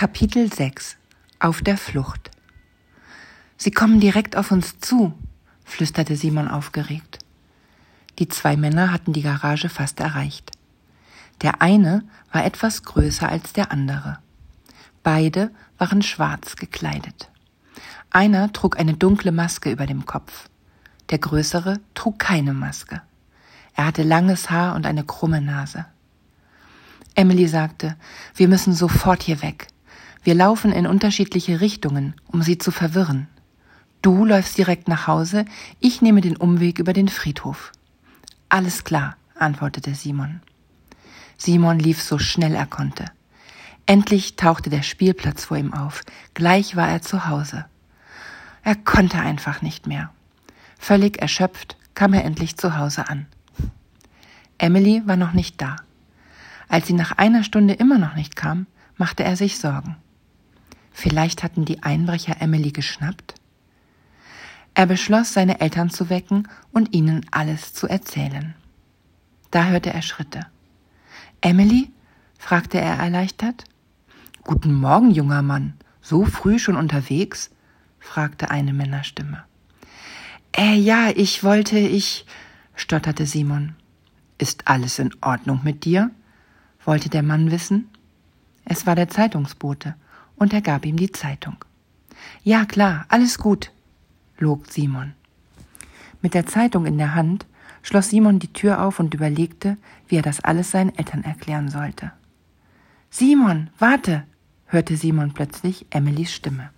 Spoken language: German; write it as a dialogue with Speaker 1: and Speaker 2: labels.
Speaker 1: Kapitel 6 Auf der Flucht Sie kommen direkt auf uns zu, flüsterte Simon aufgeregt. Die zwei Männer hatten die Garage fast erreicht. Der eine war etwas größer als der andere. Beide waren schwarz gekleidet. Einer trug eine dunkle Maske über dem Kopf. Der größere trug keine Maske. Er hatte langes Haar und eine krumme Nase. Emily sagte, wir müssen sofort hier weg. Wir laufen in unterschiedliche Richtungen, um sie zu verwirren. Du läufst direkt nach Hause, ich nehme den Umweg über den Friedhof. Alles klar, antwortete Simon. Simon lief so schnell er konnte. Endlich tauchte der Spielplatz vor ihm auf. Gleich war er zu Hause. Er konnte einfach nicht mehr. Völlig erschöpft kam er endlich zu Hause an. Emily war noch nicht da. Als sie nach einer Stunde immer noch nicht kam, machte er sich Sorgen. Vielleicht hatten die Einbrecher Emily geschnappt? Er beschloss, seine Eltern zu wecken und ihnen alles zu erzählen. Da hörte er Schritte. Emily? fragte er erleichtert. Guten Morgen, junger Mann. So früh schon unterwegs? fragte eine Männerstimme. Äh, ja, ich wollte, ich, stotterte Simon. Ist alles in Ordnung mit dir? wollte der Mann wissen. Es war der Zeitungsbote, und er gab ihm die Zeitung. Ja, klar, alles gut, log Simon. Mit der Zeitung in der Hand schloss Simon die Tür auf und überlegte, wie er das alles seinen Eltern erklären sollte. Simon, warte, hörte Simon plötzlich Emilys Stimme.